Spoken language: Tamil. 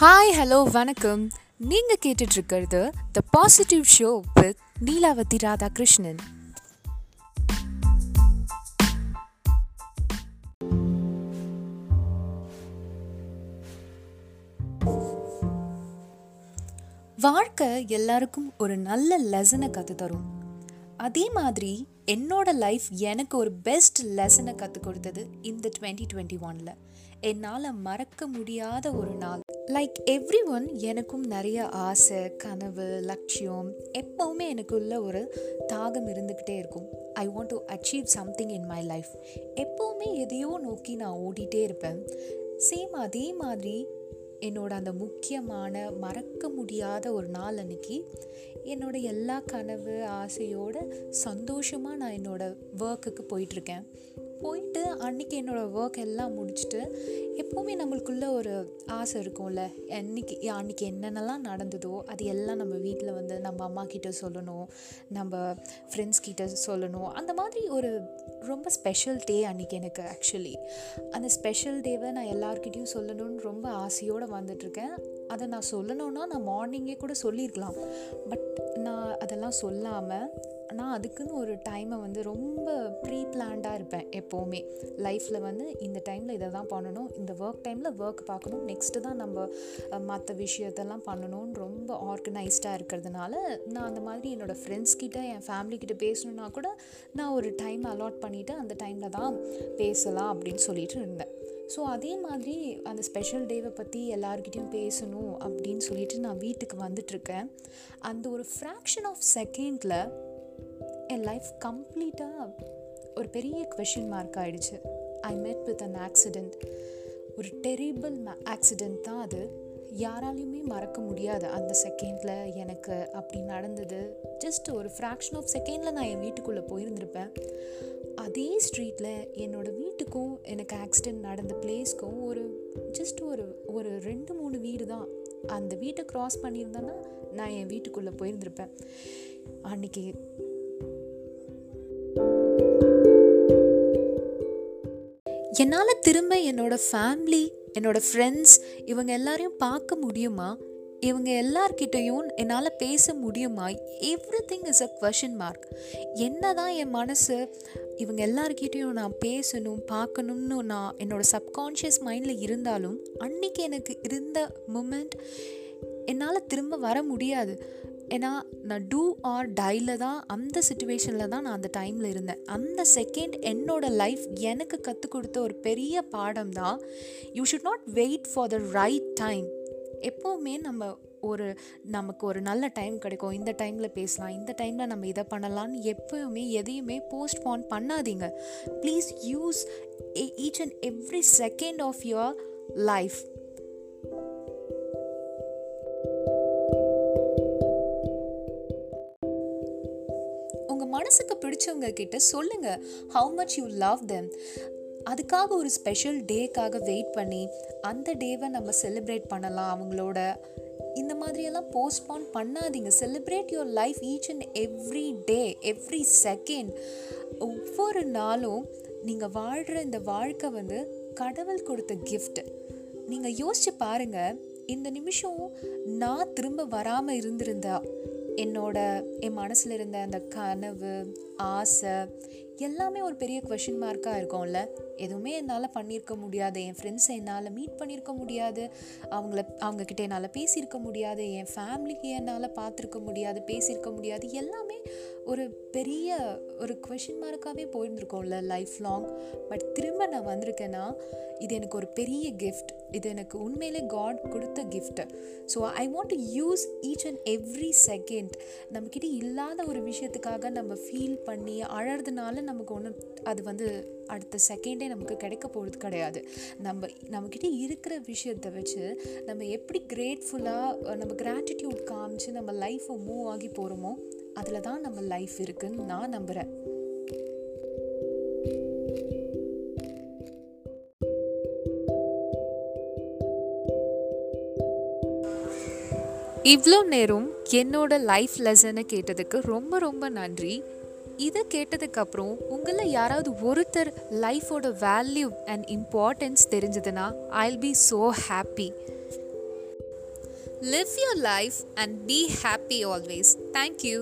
ஹாய் ஹலோ வணக்கம். நீங்கள் கேட்டுட்டு இருக்கிறது the positive show with Neelavathi Radhakrishnan. வாழ்க்கை எல்லாருக்கும் ஒரு நல்ல லெசனை கற்று தரும் அதே மாதிரி என்னோட லைஃப் எனக்கு ஒரு பெஸ்ட் லெசனை கற்றுக் கொடுத்தது இந்த டுவெண்ட்டி டுவெண்ட்டி ஒனில் என்னால் மறக்க முடியாத ஒரு நாள். லைக் எவ்ரி ஒன் எனக்கும் நிறைய ஆசை கனவு லட்சியம் எப்போவுமே எனக்குள்ள ஒரு தாகம் இருந்துக்கிட்டே இருக்கும். I want to achieve something in my life எப்போவுமே எதையோ நோக்கி நான் ஓடிட்டே இருப்பேன். சேம் அதே மாதிரி என்னோட அந்த முக்கியமான மறக்க முடியாத ஒரு நாள் அன்னைக்கு என்னோட எல்லா கனவு ஆசையோட சந்தோஷமாக நான் என்னோடய ஒர்க்குக்கு போயிட்டுருக்கேன் போயிட்டு அன்றைக்கி என்னோடய ஒர்க் எல்லாம் முடிச்சுட்டு எப்போவுமே நம்மளுக்குள்ள ஒரு ஆசை இருக்கும்ல. அன்றைக்கி அன்றைக்கி என்னென்னலாம் நடந்ததோ அது எல்லாம் நம்ம வீட்டில் வந்து நம்ம அம்மா கிட்ட சொல்லணும் நம்ம ஃப்ரெண்ட்ஸ் கிட்ட சொல்லணும். அந்த மாதிரி ஒரு ரொம்ப ஸ்பெஷல் டே அன்றைக்கி எனக்கு ஆக்சுவலி அந்த ஸ்பெஷல் டேவை நான் எல்லாருக்கிட்டேயும் சொல்லணும்னு ரொம்ப ஆசையோடு வந்துட்டுருக்கேன் அதை நான் சொல்லணுன்னா நான் மார்னிங்கே கூட சொல்லியிருக்கலாம் பட் நான் அதெல்லாம் சொல்லாமல் நான் அதுக்குன்னு ஒரு டைமை வந்து ரொம்ப ப்ரீ பிளான்டாக இருப்பேன் எப்போவுமே. லைஃப்பில் வந்து இந்த டைமில் இதை தான் பண்ணணும் இந்த ஒர்க் டைமில் ஒர்க் பார்க்கணும் நெக்ஸ்ட்டு தான் நம்ம மற்ற விஷயத்தெல்லாம் பண்ணணும்னு ரொம்ப ஆர்கனைஸ்டாக இருக்கிறதுனால நான் அந்த மாதிரி என்னோடய ஃப்ரெண்ட்ஸ்கிட்ட என் ஃபேமிலிக்கிட்ட பேசணுன்னா கூட நான் ஒரு டைம் அலாட் பண்ணிவிட்டு அந்த டைமில் தான் பேசலாம் அப்படின்னு சொல்லிட்டு இருந்தேன். ஸோ அதே மாதிரி அந்த ஸ்பெஷல் டேவை பற்றி எல்லாருக்கிட்டையும் பேசணும் அப்படின்னு சொல்லிட்டு நான் வீட்டுக்கு வந்துட்டுருக்கேன் அந்த ஒரு ஃப்ராக்ஷன் ஆஃப் செகண்டில் என் லைஃப் கம்ப்ளீட்டாக ஒரு பெரிய கொஷின் மார்க் ஆகிடுச்சு I met with an accident ஒரு டெரிபிள் ஆக்சிடெண்ட் தான் அது. யாராலையுமே மறக்க முடியாது அந்த செகண்டில் எனக்கு அப்படி நடந்தது. ஜஸ்ட் ஒரு ஃப்ராக்ஷன் ஆஃப் செகண்டில் நான் என் வீட்டுக்குள்ளே போயிருந்திருப்பேன். அதே ஸ்ட்ரீட்டில் என்னோடய வீட்டுக்கும் எனக்கு ஆக்சிடெண்ட் நடந்த பிளேஸ்க்கும் ஒரு ஜஸ்ட் ஒரு ஒரு ரெண்டு மூணு வீடு தான். அந்த வீட்டை க்ராஸ் பண்ணியிருந்தேன்னா நான் என் வீட்டுக்குள்ளே போயிருந்திருப்பேன். அன்றைக்கி என்னால் திரும்ப என்னோடய ஃபேமிலி என்னோடய ஃப்ரெண்ட்ஸ் இவங்க எல்லாரையும் பார்க்க முடியுமா? இவங்க எல்லார்கிட்டையும் என்னால் பேச முடியுமா? Everything is a question mark என்ன தான் என் மனசு இவங்க எல்லார்கிட்டையும் நான் பேசணும் பார்க்கணும்னு நான் என்னோடய சப்கான்ஷியஸ் மைண்டில் இருந்தாலும் அன்றைக்கி எனக்கு இருந்த மூமெண்ட் என்னால் திரும்ப வர முடியாது. ஏன்னா நான் டூ ஆர் டைல தான் அந்த சுச்சுவேஷனில் தான் நான் அந்த டைமில் இருந்தேன். அந்த செகண்ட் என்னோட லைஃப் எனக்கு கற்றுக் கொடுத்த ஒரு பெரிய பாடம் தான் you should not wait for the right time எப்போவுமே நம்ம ஒரு நமக்கு ஒரு நல்ல டைம் கிடைக்கும். இந்த டைமில் பேசலாம் இந்த டைமில் நம்ம இதை பண்ணலான்னு எப்போவுமே எதையுமே போஸ்ட்போன் பண்ணாதீங்க. Please use each and every second of your life உங்கள் மனசுக்கு பிடிச்சவங்க கிட்ட சொல்லுங்கள் how much you love them அதுக்காக ஒரு ஸ்பெஷல் டேக்காக வெயிட் பண்ணி அந்த டேவை நம்ம செலிப்ரேட் பண்ணலாம். அவங்களோட இந்த மாதிரியெல்லாம் போஸ்ட்போன் பண்ணாதீங்க. Celebrate your life each and every day every second ஒவ்வொரு நாளும் நீங்கள் வாழ்கிற இந்த வாழ்க்கை வந்து கடவுள் கொடுத்த கிஃப்ட் நீங்கள் யோசிச்சு பாருங்கள் இந்த நிமிஷம் நான் திரும்ப வராமல் இருந்திருந்தா என்னோட என் மனசில் இருந்த அந்த கனவு ஆசை எல்லாமே ஒரு பெரிய கொஷின் மார்க்காக இருக்கும்ல. எதுவுமே என்னால் பண்ணியிருக்க முடியாது. என் ஃப்ரெண்ட்ஸை என்னால் மீட் பண்ணியிருக்க முடியாது. அவங்கள அவங்கக்கிட்ட என்னால் பேசியிருக்க முடியாது. என் ஃபேமிலிக்கு என்னால் பார்த்துருக்க முடியாது பேசியிருக்க முடியாது. எல்லாமே ஒரு பெரிய ஒரு கொஷின் மார்க்காகவே போயிருந்துருக்கோம்ல லைஃப் லாங் பட் திரும்ப நான் வந்திருக்கேன்னா இது எனக்கு ஒரு பெரிய கிஃப்ட் இது எனக்கு உண்மையிலே காட் கொடுத்த gift so I want to use each and every second நம்மக்கிட்ட இல்லாத ஒரு விஷயத்துக்காக நம்ம ஃபீல் பண்ணி அழறதுனால நமக்கு ஒன்று அது வந்து அடுத்த செகண்டே நமக்கு கிடைக்க போகிறது கிடையாது. நம்ம நம்மக்கிட்ட இருக்கிற விஷயத்தை வச்சு நம்ம எப்படி கிரேட்ஃபுல்லாக நம்ம கிராட்டிடியூட் காமிச்சு நம்ம லைஃப்பை மூவ் ஆகி போகிறோமோ அதில் தான் நம்ம லைஃப் இருக்குன்னு நான் நம்புகிறேன் இவ்வளோ நேரம் என்னோட லைஃப் லெசனை கேட்டதுக்கு ரொம்ப ரொம்ப நன்றி. இதை கேட்டதுக்கப்புறம் உங்களில் யாராவது ஒருத்தர் லைஃபோட வேல்யூ அண்ட் இம்பார்ட்டன்ஸ் தெரிஞ்சதுன்னா I be so happy live your life and be happy always thank you